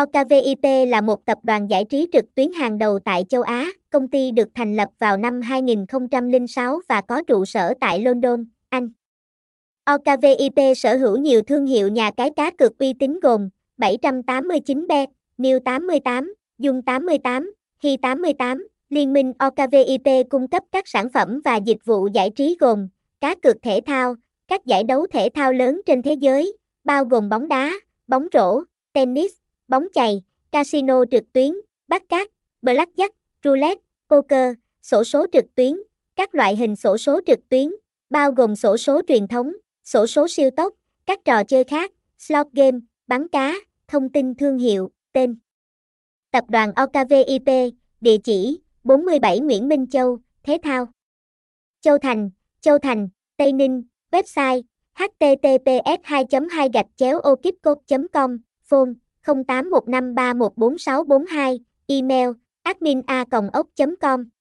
OKVIP là một tập đoàn giải trí trực tuyến hàng đầu tại châu Á. Công ty được thành lập vào năm 2006 và có trụ sở tại London, Anh. OKVIP sở hữu nhiều thương hiệu nhà cái cá cược uy tín gồm 789bet, New 88, Dung 88, Hi 88. Liên minh OKVIP cung cấp các sản phẩm và dịch vụ giải trí gồm cá cược thể thao, các giải đấu thể thao lớn trên thế giới, bao gồm bóng đá, bóng rổ, tennis, bóng chày, casino trực tuyến, bắt cát, blackjack, roulette, poker, sổ số trực tuyến, các loại hình sổ số trực tuyến, bao gồm sổ số truyền thống, sổ số siêu tốc, các trò chơi khác, slot game, bắn cá, thông tin thương hiệu, tên. Tập đoàn OKVIP, địa chỉ 47 Nguyễn Minh Châu, Thế Thao. Châu Thành, Châu Thành, Tây Ninh, website https 2 2 gạch chéo com phone 0815314642, email admin a com.